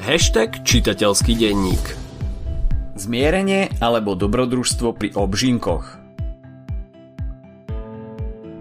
Hashtag čitateľský denník Zmierenie alebo dobrodružstvo pri obžinkoch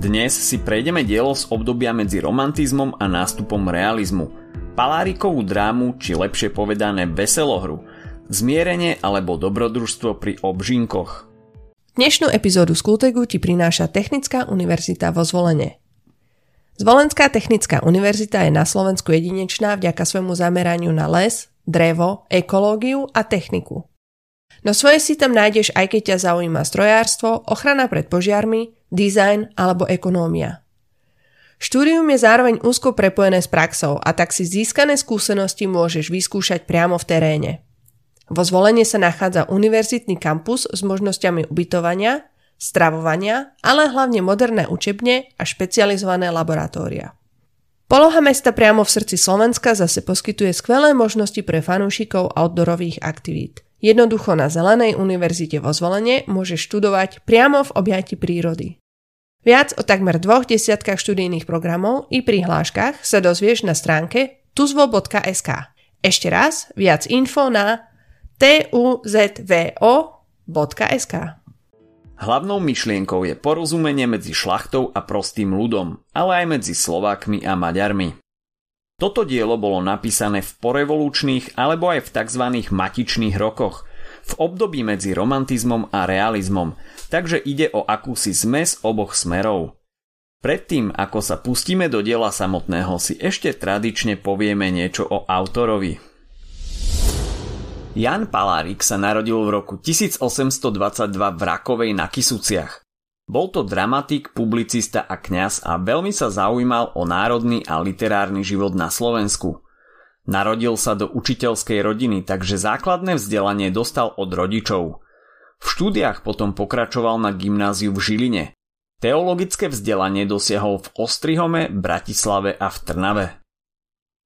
Dnes si prejdeme dielo z obdobia medzi romantizmom a nástupom realizmu, palárikovú drámu či lepšie povedané veselohru, zmierenie alebo dobrodružstvo pri obžinkoch. Dnešnú epizódu Skultegu ti prináša Technická univerzita vo Zvolenie. Zvolenská technická univerzita je na Slovensku jedinečná vďaka svojmu zameraniu na les, drevo, ekológiu a techniku. No svoje si tam nájdeš aj keď ťa zaujíma strojárstvo, ochrana pred požiarmi, dizajn alebo ekonómia. Štúdium je zároveň úzko prepojené s praxou a tak si získané skúsenosti môžeš vyskúšať priamo v teréne. Vo zvolenie sa nachádza univerzitný kampus s možnosťami ubytovania, stravovania, ale hlavne moderné učebne a špecializované laboratória. Poloha mesta priamo v srdci Slovenska zase poskytuje skvelé možnosti pre fanúšikov outdoorových aktivít. Jednoducho na Zelenej univerzite vo Zvolenie môžeš študovať priamo v objati prírody. Viac o takmer dvoch desiatkách študijných programov i prihláškach sa dozvieš na stránke tuzvo.sk. Ešte raz, viac info na tuzvo.sk. Hlavnou myšlienkou je porozumenie medzi šlachtou a prostým ľudom, ale aj medzi Slovákmi a Maďarmi. Toto dielo bolo napísané v porevolučných alebo aj v tzv. matičných rokoch, v období medzi romantizmom a realizmom, takže ide o akúsi zmes oboch smerov. Predtým, ako sa pustíme do diela samotného, si ešte tradične povieme niečo o autorovi. Jan Palárik sa narodil v roku 1822 v Rakovej na Kisuciach. Bol to dramatik, publicista a kňaz a veľmi sa zaujímal o národný a literárny život na Slovensku. Narodil sa do učiteľskej rodiny, takže základné vzdelanie dostal od rodičov. V štúdiách potom pokračoval na gymnáziu v Žiline. Teologické vzdelanie dosiahol v Ostrihome, Bratislave a v Trnave.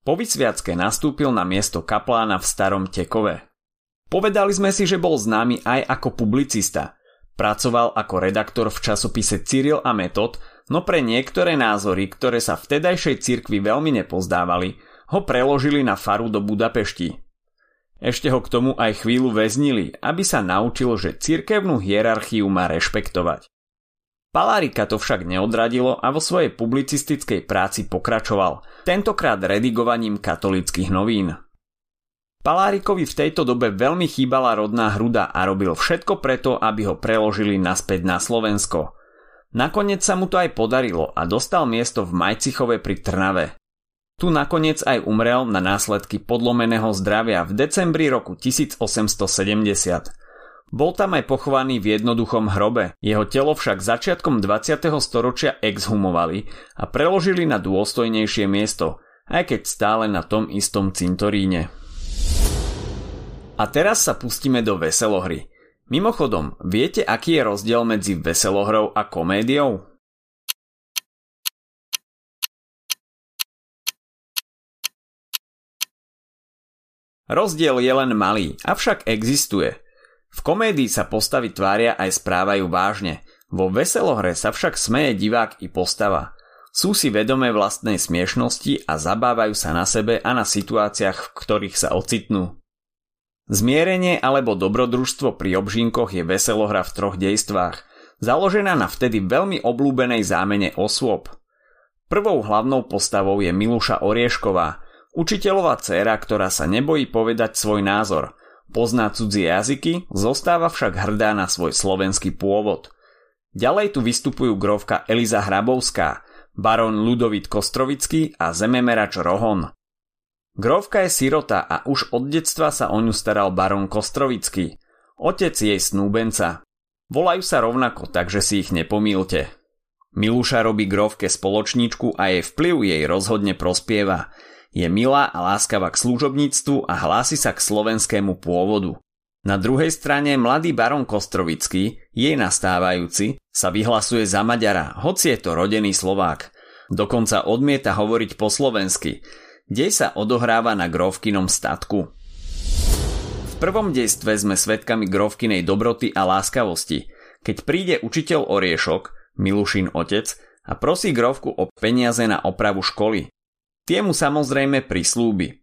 Po vysviacke nastúpil na miesto kaplána v Starom Tekove. Povedali sme si, že bol známy aj ako publicista. Pracoval ako redaktor v časopise Cyril a Metod, no pre niektoré názory, ktoré sa vtedajšej cirkvi veľmi nepozdávali, ho preložili na faru do Budapešti. Ešte ho k tomu aj chvíľu väznili, aby sa naučil, že cirkevnú hierarchiu má rešpektovať. Palárika to však neodradilo a vo svojej publicistickej práci pokračoval, tentokrát redigovaním katolických novín. Palárikovi v tejto dobe veľmi chýbala rodná hruda a robil všetko preto, aby ho preložili naspäť na Slovensko. Nakoniec sa mu to aj podarilo a dostal miesto v Majcichove pri Trnave. Tu nakoniec aj umrel na následky podlomeného zdravia v decembri roku 1870. Bol tam aj pochovaný v jednoduchom hrobe, jeho telo však začiatkom 20. storočia exhumovali a preložili na dôstojnejšie miesto, aj keď stále na tom istom cintoríne. A teraz sa pustíme do veselohry. Mimochodom, viete, aký je rozdiel medzi veselohrou a komédiou? Rozdiel je len malý, avšak existuje. V komédii sa postavy tvária aj správajú vážne. Vo veselohre sa však smeje divák i postava. Sú si vedomé vlastnej smiešnosti a zabávajú sa na sebe a na situáciách, v ktorých sa ocitnú. Zmierenie alebo dobrodružstvo pri obžinkoch je veselohra v troch dejstvách, založená na vtedy veľmi oblúbenej zámene osôb. Prvou hlavnou postavou je Miluša Oriešková, učiteľová dcéra, ktorá sa nebojí povedať svoj názor, pozná cudzie jazyky, zostáva však hrdá na svoj slovenský pôvod. Ďalej tu vystupujú grovka Eliza Hrabovská, baron Ludovit Kostrovický a zememerač Rohon. Grovka je sirota a už od detstva sa o ňu staral baron Kostrovický, otec jej snúbenca. Volajú sa rovnako, takže si ich nepomílte. Miluša robí Grovke spoločníčku a jej vplyv jej rozhodne prospieva. Je milá a láskava k služobníctvu a hlási sa k slovenskému pôvodu. Na druhej strane mladý baron Kostrovický, jej nastávajúci, sa vyhlasuje za Maďara, hoci je to rodený Slovák. Dokonca odmieta hovoriť po slovensky, Dej sa odohráva na Grovkinom statku. V prvom dejstve sme svedkami Grovkinej dobroty a láskavosti, keď príde učiteľ Oriešok, Milušin otec, a prosí Grovku o peniaze na opravu školy. Tie mu samozrejme prislúbi.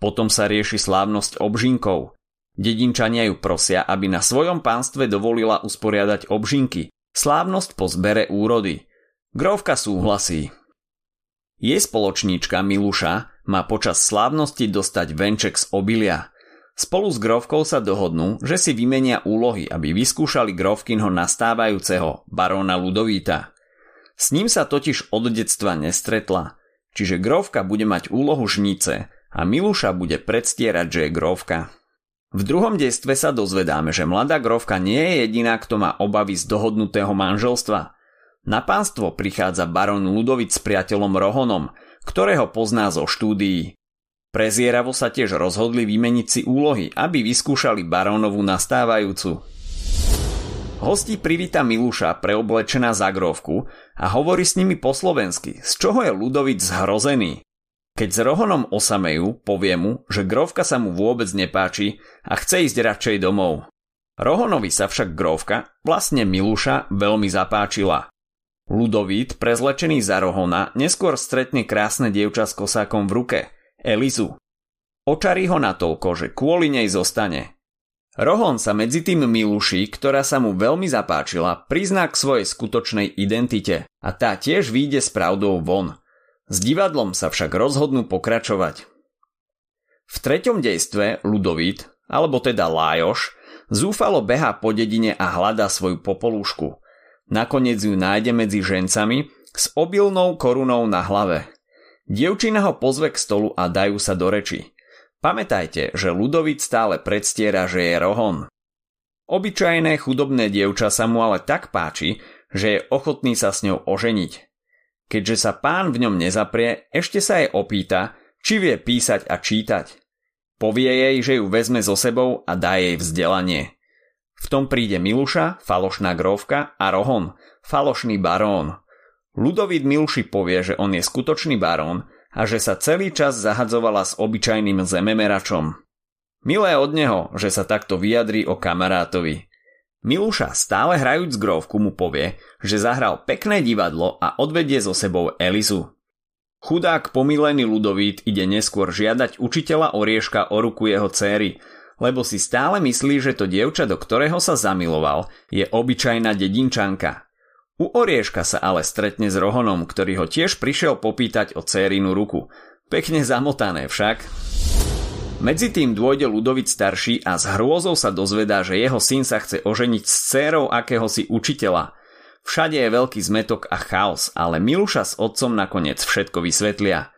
Potom sa rieši slávnosť obžinkov. Dedinčania ju prosia, aby na svojom pánstve dovolila usporiadať obžinky. Slávnosť po zbere úrody. Grovka súhlasí. Jej spoločníčka Miluša má počas slávnosti dostať venček z obilia. Spolu s Grovkou sa dohodnú, že si vymenia úlohy, aby vyskúšali Grovkinho nastávajúceho, baróna Ludovíta. S ním sa totiž od detstva nestretla, čiže Grovka bude mať úlohu žnice a Miluša bude predstierať, že je Grovka. V druhom dejstve sa dozvedáme, že mladá grovka nie je jediná, kto má obavy z dohodnutého manželstva. Na pánstvo prichádza baron Ludovic s priateľom Rohonom, ktorého pozná zo štúdií. Prezieravo sa tiež rozhodli vymeniť si úlohy, aby vyskúšali barónovu nastávajúcu. Hosti privíta Miluša preoblečená za grovku a hovorí s nimi po slovensky, z čoho je Ludovic zhrozený. Keď s Rohonom osamejú, povie mu, že Grovka sa mu vôbec nepáči a chce ísť radšej domov. Rohonovi sa však Grovka, vlastne Miluša, veľmi zapáčila. Ludovít, prezlečený za Rohona, neskôr stretne krásne dievča s kosákom v ruke, Elizu. Očarí ho natoľko, že kvôli nej zostane. Rohon sa medzi tým Miluši, ktorá sa mu veľmi zapáčila, prizná k svojej skutočnej identite a tá tiež vyjde s pravdou von – s divadlom sa však rozhodnú pokračovať. V treťom dejstve Ludovít, alebo teda Lájoš, zúfalo beha po dedine a hľadá svoju popolúšku. Nakoniec ju nájde medzi žencami s obilnou korunou na hlave. Dievčina ho pozve k stolu a dajú sa do reči. Pamätajte, že Ludovít stále predstiera, že je rohon. Obyčajné chudobné dievča sa mu ale tak páči, že je ochotný sa s ňou oženiť. Keďže sa pán v ňom nezaprie, ešte sa jej opýta, či vie písať a čítať. Povie jej, že ju vezme so sebou a dá jej vzdelanie. V tom príde Miluša, falošná grovka a Rohon, falošný barón. Ludovít Miluši povie, že on je skutočný barón a že sa celý čas zahadzovala s obyčajným zememeračom. Milé od neho, že sa takto vyjadrí o kamarátovi. Miluša stále hrajúc grovku mu povie, že zahral pekné divadlo a odvedie so sebou Elizu. Chudák pomilený Ludovít ide neskôr žiadať učiteľa Orieška o ruku jeho céry, lebo si stále myslí, že to dievča, do ktorého sa zamiloval, je obyčajná dedinčanka. U Orieška sa ale stretne s Rohonom, ktorý ho tiež prišiel popýtať o cérinu ruku. Pekne zamotané však. Medzi tým dôjde Ludovic starší a s hrôzou sa dozvedá, že jeho syn sa chce oženiť s dcérou akéhosi učiteľa. Všade je veľký zmetok a chaos, ale Miluša s otcom nakoniec všetko vysvetlia.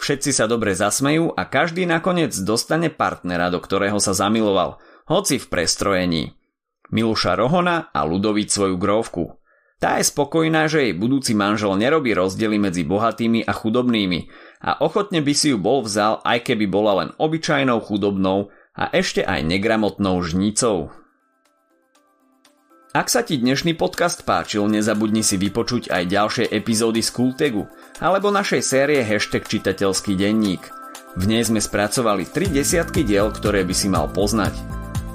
Všetci sa dobre zasmejú a každý nakoniec dostane partnera, do ktorého sa zamiloval, hoci v prestrojení. Miluša Rohona a Ludovic svoju grovku. Tá je spokojná, že jej budúci manžel nerobí rozdiely medzi bohatými a chudobnými a ochotne by si ju bol vzal, aj keby bola len obyčajnou chudobnou a ešte aj negramotnou žnicou. Ak sa ti dnešný podcast páčil, nezabudni si vypočuť aj ďalšie epizódy z Kultegu alebo našej série Hashtag čitateľský denník. V nej sme spracovali tri desiatky diel, ktoré by si mal poznať.